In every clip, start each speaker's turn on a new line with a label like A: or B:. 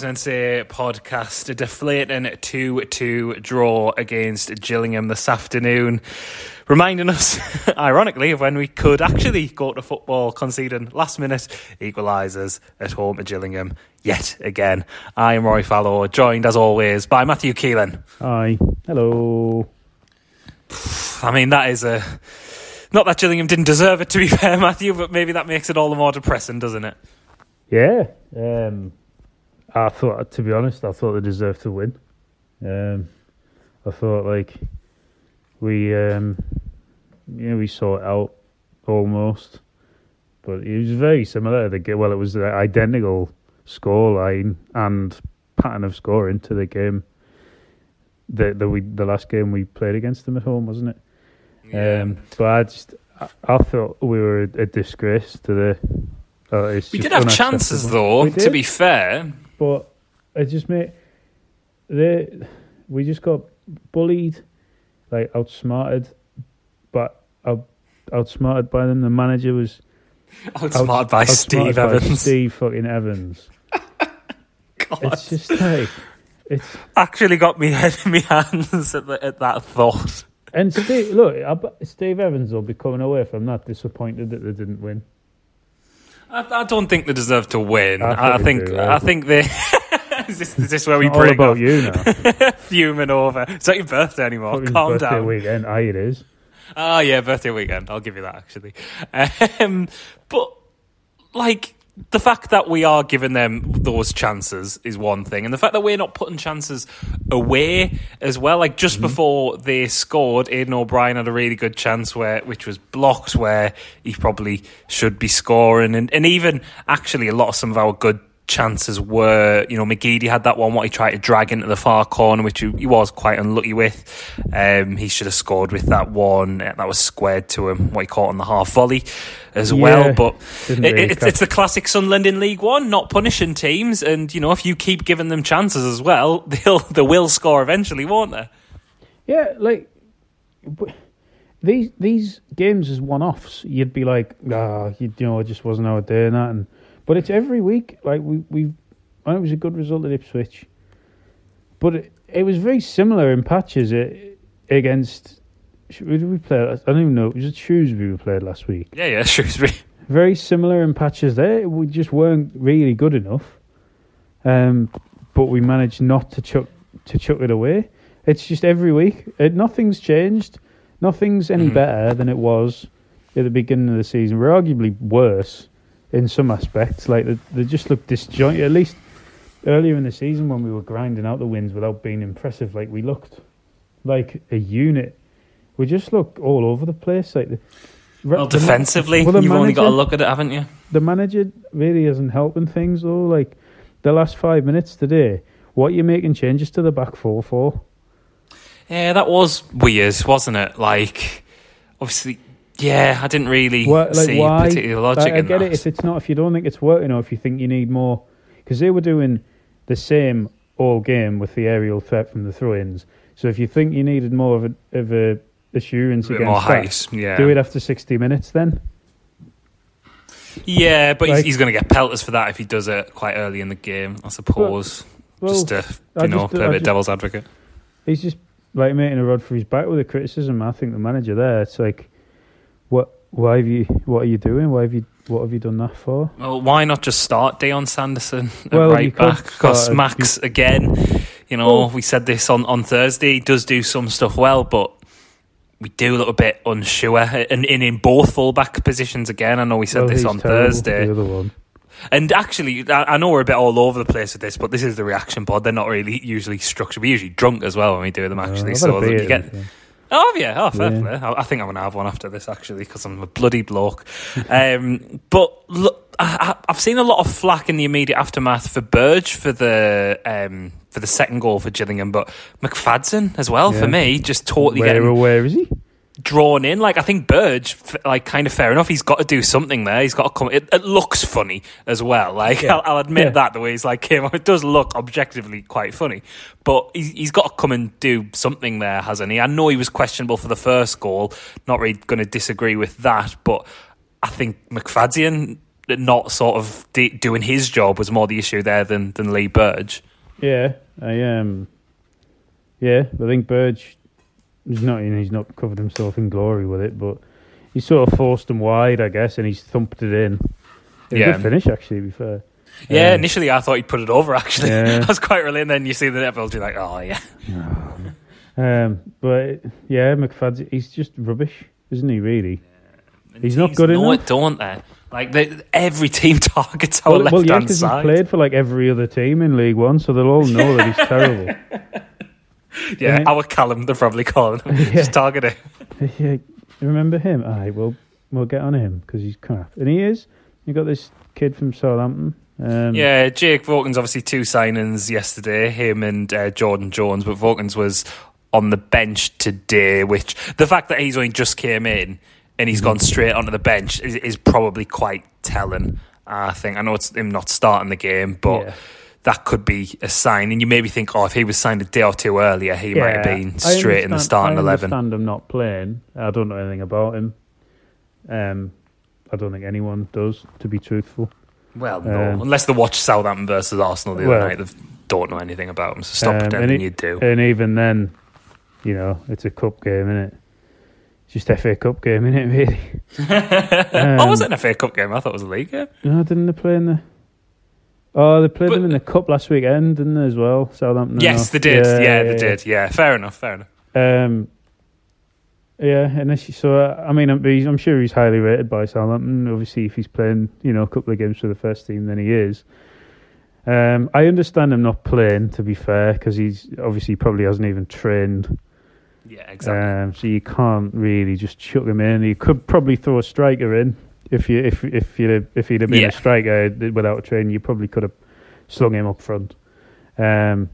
A: there. Welcome to Wise Men Say podcast. A deflating 2 2 draw against Gillingham this afternoon. Reminding us, ironically, of when we could actually go to football, conceding last minute equalisers at home to Gillingham yet again. I am Roy Fallow, joined as always by Matthew Keelan.
B: Hi. Hello.
A: I mean, that is a. Not that Gillingham didn't deserve it, to be fair, Matthew, but maybe that makes it all the more depressing, doesn't it?
B: Yeah. Um, I thought, to be honest, I thought they deserved to win. Um, I thought like we, um, yeah, we saw it out almost, but it was very similar. To the game. Well, it was the identical scoreline and pattern of scoring to the game. The the we the last game we played against them at home, wasn't it?
A: Yeah.
B: Um, but I just I, I thought we were a, a disgrace to the. Uh,
A: we did have chances, though, to be fair.
B: But it just made they we just got bullied, like outsmarted, but out, outsmarted by them. The manager was
A: Outsmarted
B: out-
A: by
B: outsmarted
A: Steve
B: by
A: Evans.
B: Steve fucking Evans.
A: God.
B: It's just like it's
A: actually got me head in my hands at, the, at that thought.
B: and Steve. Look, Steve Evans will be coming away from that disappointed that they didn't win.
A: I, I don't think they deserve to win.
B: I
A: I,
B: think
A: think
B: do.
A: I think they. is, this, is this where we
B: Not all
A: bring
B: about
A: up
B: you now.
A: fuming over? It's not your birthday anymore. Calm
B: birthday
A: down.
B: weekend. Aye, it is.
A: Oh yeah, birthday weekend. I'll give you that actually. Um, but like the fact that we are giving them those chances is one thing, and the fact that we're not putting chances away as well. Like just mm-hmm. before they scored, Aiden O'Brien had a really good chance where which was blocked, where he probably should be scoring, and and even actually a lot of some of our good chances were, you know, McGeady had that one what he tried to drag into the far corner, which he, he was quite unlucky with. Um, he should have scored with that one that was squared to him, what he caught on the half volley as
B: Yeah,
A: well. But
B: didn't
A: it, it's, it's the classic Sunderland in League One, not punishing teams, and you know if you keep giving them chances as well, they'll they will score eventually, won't they?
B: Yeah, like these these games as one offs, you'd be like, ah, you, you know, it just wasn't our day and that. And but it's every week. Like we we, know it was a good result at Ipswich, but it, it was very similar in patches uh, against. Who did we play? I don't even know. It was at Shrewsbury we played last week.
A: Yeah, yeah, Shrewsbury.
B: Very similar in patches there. We just weren't really good enough, um, but we managed not to chuck to chuck it away. It's just every week. It, nothing's changed. Nothing's any
A: Mhm.
B: better than it was at the beginning of the season. We're arguably worse in some aspects. Like they, they just look disjointed. At least earlier in the season when we were grinding out the wins without being impressive, like we looked like a unit. We just look all over the place. Like the,
A: Well,
B: the
A: defensively,
B: well, the
A: you've only got to look at it, haven't you?
B: the manager really isn't helping things though. Like the last five minutes today, what you're making changes to the back four for?
A: Yeah, that was weird, wasn't it? Like, obviously, yeah, I didn't really
B: What, like
A: see
B: why?
A: particular logic
B: I, I
A: in
B: get
A: that.
B: it if it's not if you don't think it's working or if you think you need more because they were doing the same all game with the aerial threat from the throw-ins. So if you think you needed more of a of a assurance
A: a bit
B: against
A: more
B: that,
A: height, yeah.
B: do it after sixty minutes then.
A: Yeah, but
B: Like-
A: he's, he's going to get pelters for that if he does it quite early in the game, I suppose.
B: Well,
A: just to,
B: I
A: you know,
B: just-
A: play a
B: I
A: bit
B: just-
A: devil's advocate.
B: he's just like making a rod for his back with the criticism. I think the manager there, it's like, what? Why have you? What are you doing? Why have you? What have you done that for?
A: Well, why not just start Dion Sanderson at
B: Well,
A: right back? Because Max, again, you know,
B: Well-
A: we said this on, on Thursday, he does do some stuff well, but we do a little bit unsure. And, and in both fullback positions again, I know we said
B: Well,
A: this on
B: terrible,
A: Thursday.
B: The other one.
A: And actually, I know we're a bit all over the place with this, but this is the reaction pod. They're not really usually structured. We're usually drunk as well when we do them, actually.
B: I've
A: so
B: had a beer,
A: you get. Oh yeah, oh fair
B: Yeah.
A: play. I, think I'm gonna have one after this actually because I'm a bloody bloke. um, but look, I, I've seen a lot of flack in the immediate aftermath for Burge for the um, for the second goal for Gillingham, but McFadzean as well
B: Yeah.
A: for me just totally
B: Where,
A: getting
B: where is he?
A: Drawn in. Like I think Burge, like kind of fair enough. He's got to do something there. He's got to come. It, it looks funny as well. Like
B: Yeah.
A: I'll, I'll admit
B: Yeah.
A: that the way he's like came, it does look objectively quite funny. But he's, he's got to come and do something there, hasn't he? I know he was questionable for the first goal. Not really going to disagree with that, but I think McFadzean not sort of de- doing his job was more the issue there than than Lee Burge.
B: Yeah, I um, yeah, I think Burge, he's not in, he's not covered himself in glory with it, but he sort of forced him wide, I guess, and he's thumped it in. It
A: Yeah.
B: good finish actually. To be fair,
A: Yeah,
B: Um,
A: initially I thought he'd put it over. Actually,
B: Yeah.
A: I was quite really, and then you see the net penalty, like, oh yeah,
B: um, but yeah, McFadzean, he's just rubbish, isn't he? Really?
A: And
B: He's not good enough.
A: it, don't they? Like they, every team targets our
B: well,
A: left
B: well, yeah,
A: hand
B: because he's played for like every other team in League One, so they'll all know that he's terrible.
A: yeah, our Callum, they're probably calling him.
B: Yeah.
A: Just target it.
B: yeah, remember him? Aye, well, we'll get on him because he's crap, and he is. You got this kid from Southampton. Um,
A: Yeah, Jake Vokins obviously two signings yesterday, him and uh, Jordan Jones, but Vokins was on the bench today, which the fact that he's only just came in and he's gone straight onto the bench is, is probably quite telling. I think I know it's him not starting the game, but
B: Yeah.
A: That could be a sign. And you maybe think, oh, if he was signed a day or two earlier, he might have been straight in the starting
B: I
A: eleven.
B: understand him not playing. I don't know anything about him. Um, I don't think anyone does, to be truthful.
A: Well, no,
B: Um,
A: unless they watch Southampton versus Arsenal the other
B: Well-
A: night, they don't know anything about him. So stop
B: Um,
A: pretending
B: it-
A: you do.
B: And even then, you know, it's a cup game, isn't it? It's just FA Cup game, isn't it? Really?
A: oh, was
B: um,
A: it an FA Cup game? I thought it was a league game.
B: No, didn't they play in the? Oh, they played
A: But-
B: them in the cup last weekend, didn't they? As well, Southampton.
A: Yes, they did. Yeah,
B: yeah,
A: they
B: yeah.
A: did. Yeah, fair enough. Fair enough.
B: Um, yeah, and this, so uh, I mean, I'm, he's, I'm sure he's highly rated by Southampton. Obviously, if he's playing, you know, a couple of games for the first team, then he is. Um, I understand him not playing, to be fair, because he's obviously probably hasn't even trained.
A: Yeah, exactly.
B: Um, so you can't really just chuck him in. You could probably throw a striker in if you if if you if he'd have been
A: Yeah.
B: a striker without a training. You probably could have slung him up front. Um,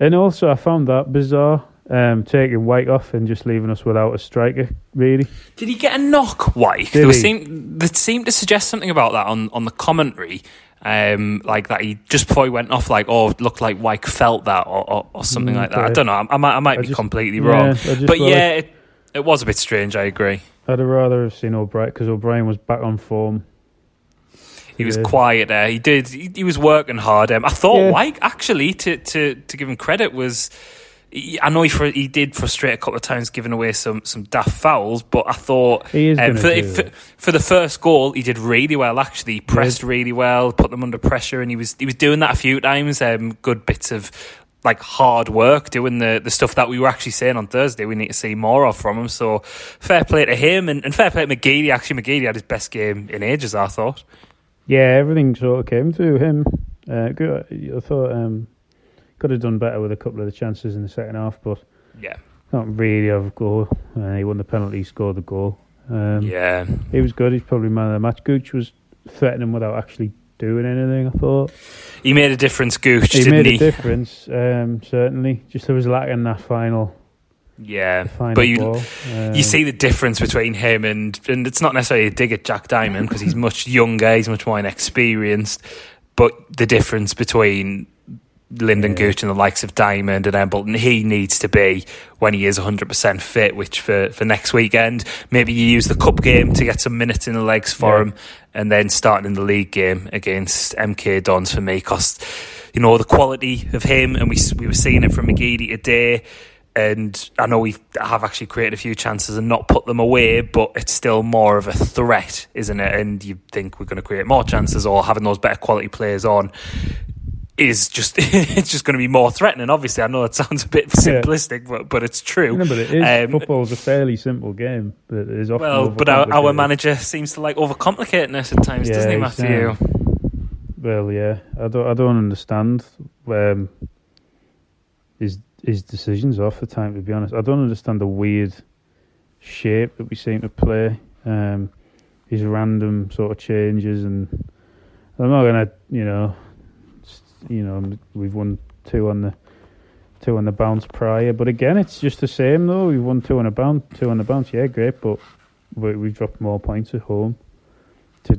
B: and also, I found that bizarre. Um, taking White off and just leaving us without a striker, really.
A: Did he get a knock, White?
B: Did
A: There was
B: he?
A: seem, there seemed to suggest something about that on, on the commentary. Um, like that he just before he went off, like oh, looked like White felt that or, or, or something
B: Mm,
A: like that. I don't know. I, I might I might
B: I
A: be
B: just-
A: completely wrong,
B: just
A: but yeah, it, it was a bit strange. I agree.
B: I'd have rather have seen O'Brien because O'Brien was back on form.
A: He was
B: Yeah.
A: quiet there. He did. He, he was working hard. Um, I thought
B: Yeah.
A: White actually, to, to to give him credit, was. He, I know he fr- he did frustrate a couple of times, giving away some some daft fouls. But I thought
B: He is
A: um, for, for, the first goal, he did really well. Actually, he pressed really well, put them under pressure, and he was he was doing that a few times. Um, good bits of like hard work, doing the the stuff that we were actually saying on Thursday. We need to see more of from him. So fair play to him, and, and fair play to McGeady. Actually, McGeady had his best game in ages. I thought.
B: Yeah, everything sort of came through him. Uh, good. I thought um, could have done better with a couple of the chances in the second half, but
A: Yeah.
B: not really of a goal. Uh, he won the penalty, scored the goal. Um,
A: Yeah.
B: He was good. He's probably man of the match. Gooch was threatening without actually doing anything. I thought
A: He made a difference, Gooch,
B: he
A: didn't
B: made
A: he?
B: a difference. Um, certainly, just there was lack in that final,
A: yeah,
B: final
A: but you
B: ball. Um,
A: you see the difference between him and and it's not necessarily a dig at Jack Diamond because he's much younger, he's much more inexperienced, but the difference between Lyndon
B: Yeah.
A: Gooch and the likes of Diamond and Embleton, he needs to be when he is 100% fit, which for, for next weekend, maybe you use the cup game to get some minutes in the legs for
B: Yeah.
A: him and then starting in the league game against MK Dons for me because, you know, the quality of him and we, we were seeing it from McGeady today and I know we have actually created a few chances and not put them away, but it's still more of a threat, isn't it? And you think we're going to create more chances or having those better quality players on is just it's just going to be more threatening. Obviously, I know it sounds a bit
B: Yeah.
A: simplistic, but but it's true.
B: No, but it is.
A: Um,
B: football's a fairly simple game, but it is often.
A: well, but our, our manager seems to like overcomplicating it at times, doesn't he,
B: Yeah,
A: Matthew?
B: um, Well, yeah, I don't. I don't understand um, his his decisions off the time. To be honest, I don't understand the weird shape that we seem to play. Um, his random sort of changes, and I'm not gonna, you know, you know, we've won two on the two on the bounce prior, but again, it's just the same though. We've won two on a bounce, two on the bounce. Yeah, great, but we we've dropped more points at home.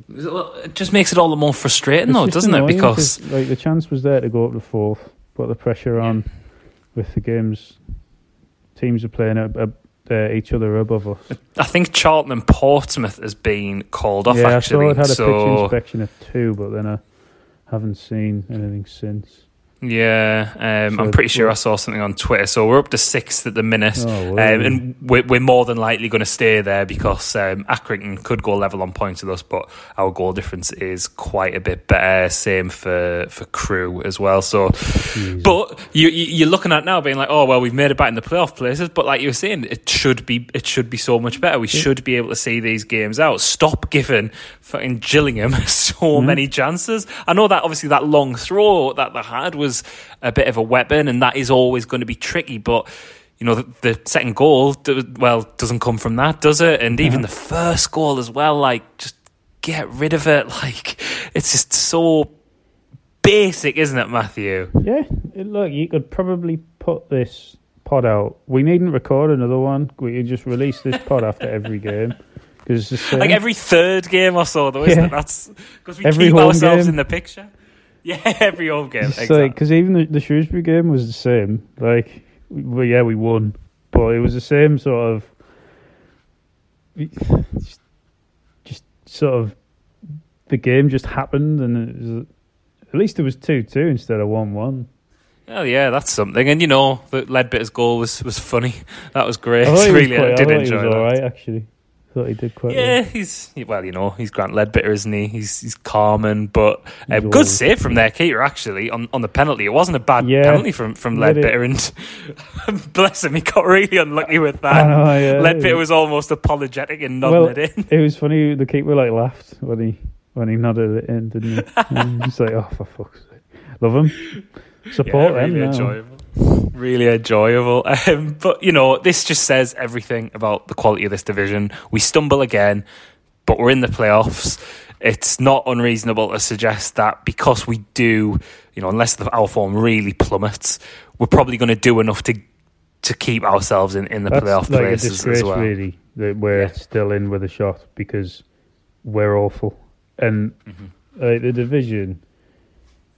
A: Well, It just makes it all the more frustrating, though, doesn't it? Because
B: like the chance was there to go up to fourth, put the pressure on with the games. Teams are playing a, a uh, each other above us.
A: I think Charlton and Portsmouth has been called off.
B: yeah,
A: actually,
B: I saw it had a
A: so
B: pitch inspection at two, but then I haven't seen anything since.
A: yeah, um,
B: So
A: I'm pretty sure I saw something on Twitter. So we're up to sixth at the minute.
B: Oh,
A: Um, and we're, we're more than likely going to stay there because um, Accrington could go level on points with us, but our goal difference is quite a bit better. Same for for Crewe as well. So, but you, you you're looking at now being like, oh well, we've made it back in the playoff places. But like you were saying, it should be it should be so much better. We should be able to see these games out. Stop giving fucking Gillingham so hmm? many chances. I know that obviously that long throw that they had was a bit of a weapon, and that is always going to be tricky. But you know, the, the second goal, well, doesn't come from that, does it? And even uh-huh. the first goal as well. Like, just get rid of it. Like, it's just so basic, isn't it, Matthew?
B: Yeah, look, you could probably put this pod out. We needn't record another one. We could just release this pod after every game because it's.
A: Like every third game or so, though, isn't
B: Yeah.
A: it? That's because we
B: Every
A: keep ourselves
B: game.
A: in the picture. Yeah, every home game.
B: It's
A: Exactly.
B: because even the, the Shrewsbury game was the same. Like, well, yeah, we won, but it was the same sort of, just, just sort of, the game just happened, and it was, at least it was two two instead of one one.
A: Oh yeah, that's something. And you know, the Leadbitter's goal was was funny. That was great.
B: I was
A: really,
B: quite,
A: I
B: I
A: did
B: he
A: enjoy
B: was all right actually. thought he did quite
A: Yeah,
B: well.
A: he's well, you know, he's Grant Leadbitter, isn't he? He's he's calm and
B: but
A: um, good save from their keeper actually on, on the penalty. It wasn't a bad
B: Yeah.
A: penalty from from
B: it-
A: Leadbitter, and bless him, he got really unlucky with
B: I
A: that.
B: know, yeah.
A: Leadbitter was almost apologetic and nodding
B: Well,
A: it in.
B: It was funny. The keeper like laughed when he when he nodded it in, didn't he? And He's like, "Oh, for fuck's sake, love him, support
A: yeah,
B: him."
A: really
B: now.
A: enjoyable. Really enjoyable. Um, but you know, this just says everything about the quality of this division. We stumble again, but we're in the playoffs. It's not unreasonable to suggest that because we do, you know, unless the, our form really plummets, we're probably going to do enough to to keep ourselves in, in the
B: That's
A: playoff
B: like a
A: places
B: disgrace,
A: as well.
B: really, that we're
A: Yeah.
B: still in with a shot because we're awful, and
A: Mm-hmm.
B: like the division.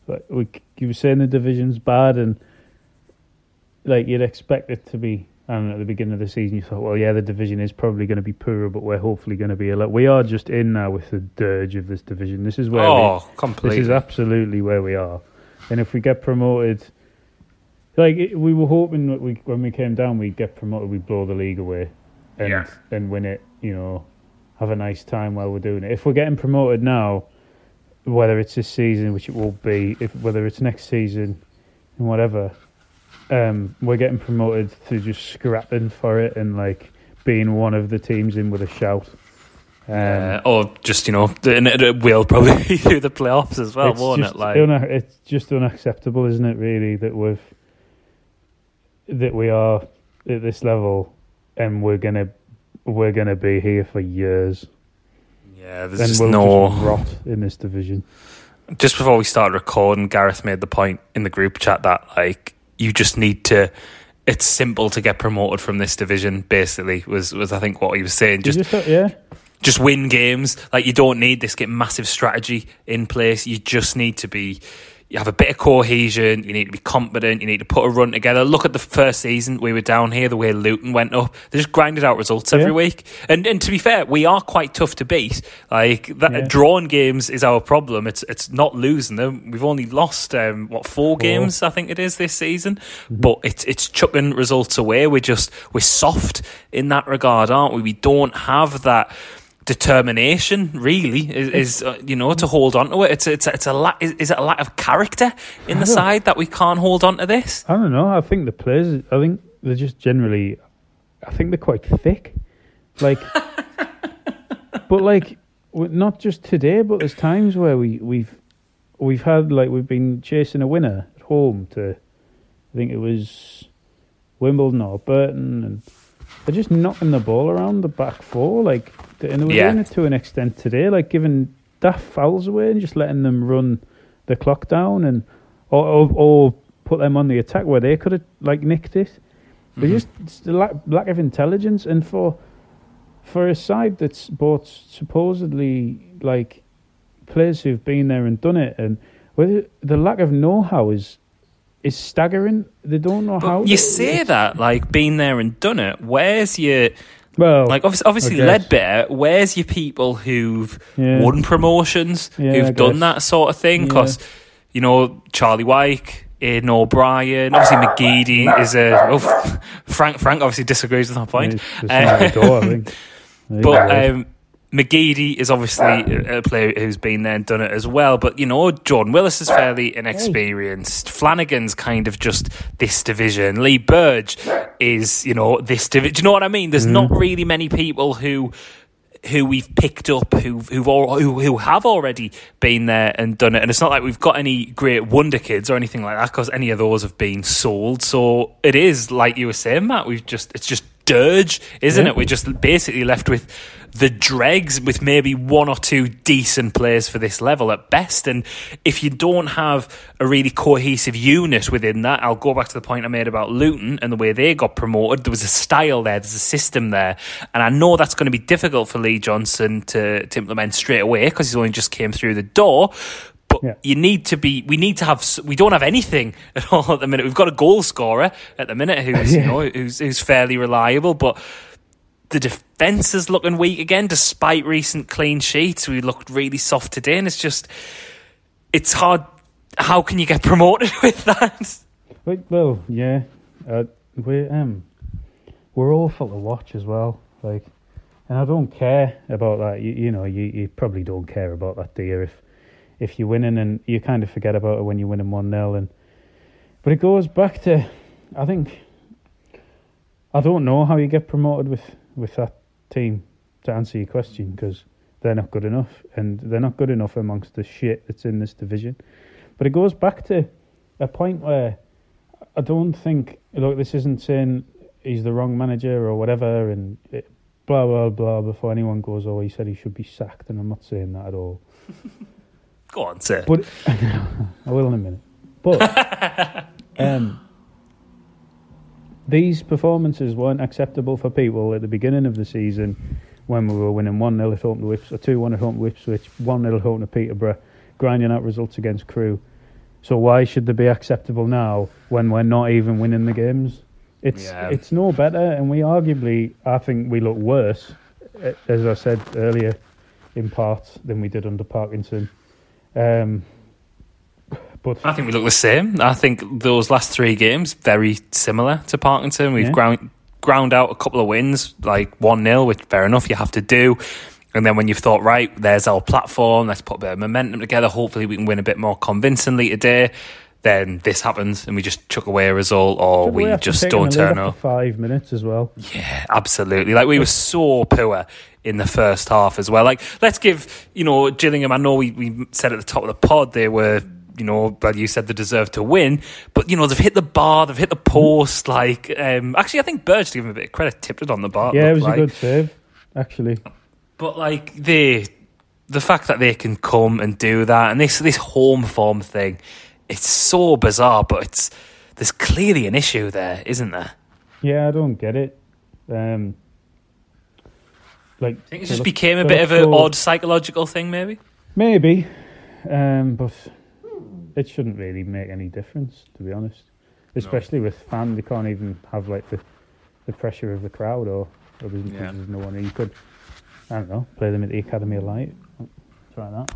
B: Like we, you were saying, the division's bad, and like you'd expect it to be. And at the beginning of the season, you thought, well, yeah, the division is probably going to be poorer, but we're hopefully going to be a lot. We are just in now with the dirge of this division. This is where we,
A: Oh,
B: this is absolutely where we are. And if we get promoted, like we were hoping that we when we came down, we'd get promoted, we'd blow the league away, and
A: Yeah.
B: and win it. You know, have a nice time while we're doing it. If we're getting promoted now, whether it's this season, which it will be, if whether it's next season, and whatever, um, we're getting promoted through just scrapping for it and like being one of the teams in with a shout. Um,
A: Uh, or just you know, and it, will probably be through the playoffs as well, won't
B: just
A: it? Like,
B: una- it's just unacceptable, isn't it? Really, that we've that we are at this level, and we're gonna we're gonna be here for years,
A: yeah, there's just
B: we'll
A: no.
B: just rot in this division.
A: just before we started recording, Gareth made the point in the group chat that like you just need to. It's simple to get promoted from this division. Basically, was was I think what he was saying. Just
B: just yeah,
A: just win games. Like you don't need this get massive strategy in place. You just need to be. You have a bit of cohesion. You need to be competent. You need to put a run together. Look at the first season we were down here. The way Luton went up, they just grinded out results every
B: Yeah.
A: week. And and to be fair, we are quite tough to beat. Like that,
B: Yeah.
A: drawing games is our problem. It's it's not losing them. We've only lost um, what four, games I think it is this season. But it's it's chucking results away. We're just we're soft in that regard, aren't we? We don't have that determination really is, is uh, you know to hold on to it it's it's it's a lack is, is it a lack of character in the side that we can't hold on to this
B: I don't know. I think the players. I think they're just generally. I think they're quite thick, like. but like, not just today, but there's times where we we've we've had like we've been chasing a winner at home to, I think it was Wimbledon or Burton, and they're just knocking the ball around the back four, like, and they were
A: Yeah.
B: doing it to an extent today, like giving daft fouls away and just letting them run the clock down and or or, or put them on the attack where they could have like nicked it. But
A: Mm-hmm.
B: just the lack, lack of intelligence and for for a side that's bought supposedly like players who've been there and done it and whether the lack of know-how is is staggering. They don't know how.
A: You say that like been there and done it. Where's your
B: well,
A: like obviously, obviously. Leadbitter? Where's your people who've
B: Yeah.
A: won promotions,
B: Yeah,
A: who've
B: I
A: done
B: guess.
A: that sort of thing?
B: Yeah.
A: Because you know Charlie Wyke. Aiden O'Brien, obviously McGeady is a oh, Frank. Frank obviously disagrees with that point.
B: Just door, I think. There you.
A: But um, McGeady is obviously a a player who's been there and done it as well. But you know, Jordan Willis is fairly inexperienced. Flanagan's kind of just this division. Lee Burge is you know this division. Do you know what I mean? There's not mm. really many people who. Who we've picked up, who who've all, who who have already been there and done it, and it's not like we've got any great wonder kids or anything like that, because any of those have been sold. So it is like you were saying, Matt. We've just it's just dirge, isn't
B: Yeah.
A: it? We're just basically left with the dregs with maybe one or two decent players for this level at best. And if you don't have a really cohesive unit within that, I'll go back to the point I made about Luton and the way they got promoted. There was a style there, there's a system there. And I know that's going to be difficult for Lee Johnson to, to implement straight away because he's only just came through the door. But
B: Yeah.
A: you need to be. We need to have. We don't have anything at all at the minute. We've got a goal scorer at the minute who's you know who's who's fairly reliable, but the defense is looking weak again. Despite recent clean sheets, we looked really soft today, and it's just it's hard. How can you get promoted with that?
B: Well, yeah, uh, we um, we're awful to watch as well. Like, and I don't care about that. You, you know, you, you probably don't care about that, do you? If if you're winning, and you kind of forget about it when you're winning one 0 and but it goes back to, I think, I don't know how you get promoted with with that team. To answer your question, because they're not good enough, and they're not good enough amongst the shit that's in this division. But it goes back to a point where I don't think look, this isn't saying he's the wrong manager or whatever, and it, blah blah blah. Before anyone goes, oh, he said he should be sacked, and I'm not saying that at all.
A: Go on, sir.
B: But I will in a minute. But um, these performances weren't acceptable for people at the beginning of the season when we were winning 1 0 at home to Whips, or 2 1 at home to Ipswich, 1 0 at home to Peterborough, grinding out results against Crewe. So why should they be acceptable now when we're not even winning the games? It's
A: Yeah.
B: it's no better, and we arguably, I think we look worse, eh, as I said earlier, in parts than we did under Parkinson. Um, but
A: I think we look the same. I think those last three games very similar to Parkinson. We've
B: Yeah.
A: ground ground out a couple of wins, like one 0 which fair enough you have to do. And then when you've thought, right, there's our platform, let's put a bit of momentum together. Hopefully we can win a bit more convincingly today. Then this happens, and we just chuck away a result, or
B: Should
A: we just don't
B: them a lead
A: turn up.
B: Five minutes as well.
A: Yeah, absolutely. Like we were so poor in the first half as well. Like let's give you know Gillingham. I know we, we said at the top of the pod they were you know, but you said they deserve to win. But you know they've hit the bar, they've hit the post. Like um, actually, I think Burge to give him a bit of credit, tipped it on the bar.
B: yeah, it was
A: looked
B: a good save, actually.
A: But like they, the fact that they can come and do that, and this this home form thing, it's so bizarre. But it's there's clearly an issue there, isn't there?
B: Yeah, I don't get it. Um, like,
A: I think it just
B: look-
A: became a bit of an
B: so-
A: odd psychological thing, maybe.
B: Maybe, um, but it shouldn't really make any difference, to be honest. Especially with fan, they can't even have like the, the pressure of the crowd, or, or there's,
A: Yeah.
B: there's no one. You could, I don't know, play them at the Academy of Light. Try that.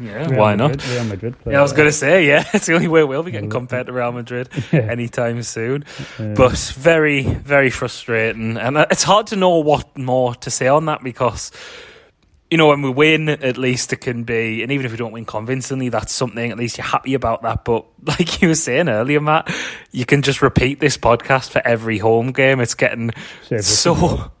A: Yeah,
B: Real
A: why not?
B: Madrid, Real Madrid. Play
A: Yeah, I was
B: that.
A: going to say, yeah, it's the only way we'll be getting compared to Real Madrid
B: Yeah.
A: anytime soon.
B: Uh,
A: But very, very frustrating. And uh, it's hard to know what more to say on that because, you know, when we win, at least it can be, and even if we don't win convincingly, that's something, at least you're happy about that. But like you were saying earlier, Matt, you can just repeat this podcast for every home game. It's getting
B: Save
A: so.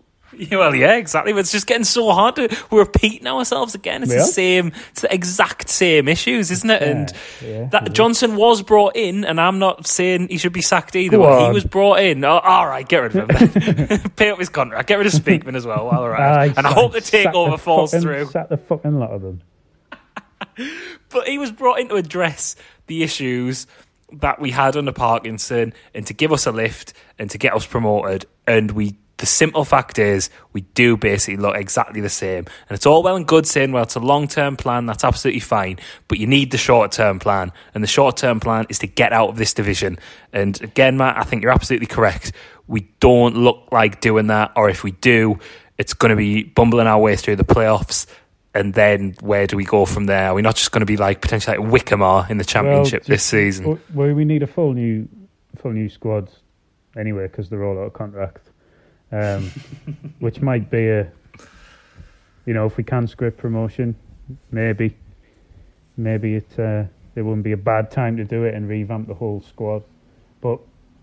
A: Yeah, well, yeah, exactly. But it's just getting so hard to. We're repeating ourselves again. It's
B: We
A: the same. It's the exact same issues, isn't it? and
B: Yeah, yeah,
A: that. Johnson was brought in, and I'm not saying he should be sacked either.
B: Go
A: but he was brought in. Oh, all right, get rid of him. Then. Pay up his contract. Get rid of Speakman as well. All right,
B: Aye,
A: and I hope the takeover falls
B: fucking,
A: through.
B: Sack the fucking lot of them.
A: But he was brought in to address the issues that we had under Parkinson and to give us a lift and to get us promoted. And we the simple fact is we do basically look exactly the same. And it's all well and good saying, well, it's a long term plan, that's absolutely fine. But you need the short term plan. And the short term plan is to get out of this division. And again, Matt, I think you're absolutely correct. We don't look like doing that, or if we do, it's going to be bumbling our way through the playoffs. And then where do we go from there? Are we not just going to be like potentially like Wycombe are in the championship well, this season?
B: Well, we need a full new, full new squad anyway because they're all out of contract um, which might be a, you know, if we can script promotion, maybe, maybe it uh, it wouldn't be a bad time to do it and revamp the whole squad. But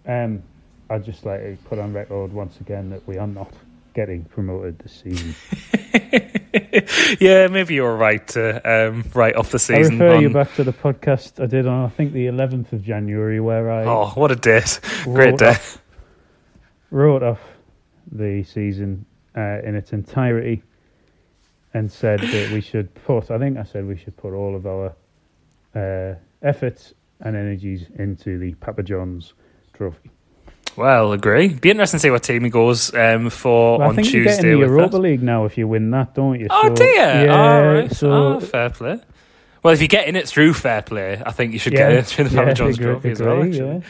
B: um, I'd just like to put on record once again that we are not getting promoted this season.
A: yeah, maybe you're right to um, write off the season.
B: I refer on... you back to the podcast I did on I think the 11th of January where I
A: oh what a date, great day.
B: Wrote off the season uh, in its entirety and said that we should put, I think I said we should put all of our uh, efforts and energies into the Papa John's trophy.
A: Well, agree. Be interesting to see what team he goes um, for well, on Tuesday.
B: You get in the Europa that. League now if you win that, don't you?
A: Oh, so, dear. Yeah, right. so oh, fair play. Well, if you get in it through fair play, I think you should yeah, get it through the Papa yeah, John's agree, trophy agree, as well. Actually. Yeah.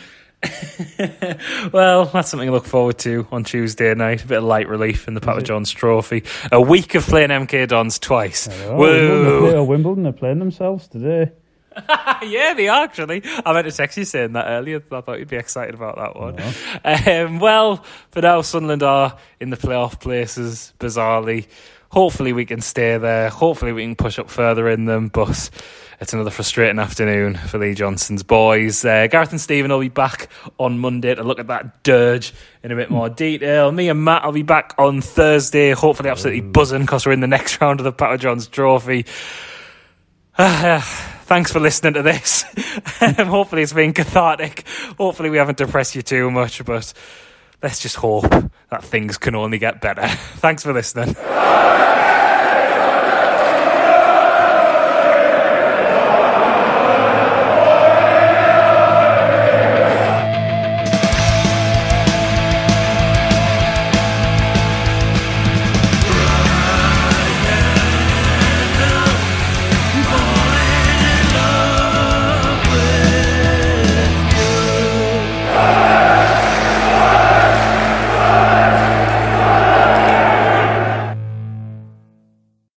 A: well, that's something to look forward to on Tuesday night. A bit of light relief in the Papa John's Trophy. A week of playing MK Dons twice.
B: Woo! Wimbledon, Wimbledon are playing themselves today.
A: yeah, they are actually. I meant to text you saying that earlier. I thought you'd be excited about that one. Um, well, for now, Sunderland are in the playoff places, bizarrely. Hopefully, we can stay there. Hopefully, we can push up further in them. But it's another frustrating afternoon for Lee Johnson's boys. Uh, Gareth and Stephen will be back on Monday to look at that dirge in a bit more detail. Me and Matt will be back on Thursday, hopefully absolutely buzzing because we're in the next round of the Papa John's Trophy. Uh, thanks for listening to this. Um, hopefully it's been cathartic. Hopefully we haven't depressed you too much, but let's just hope that things can only get better. Thanks for listening.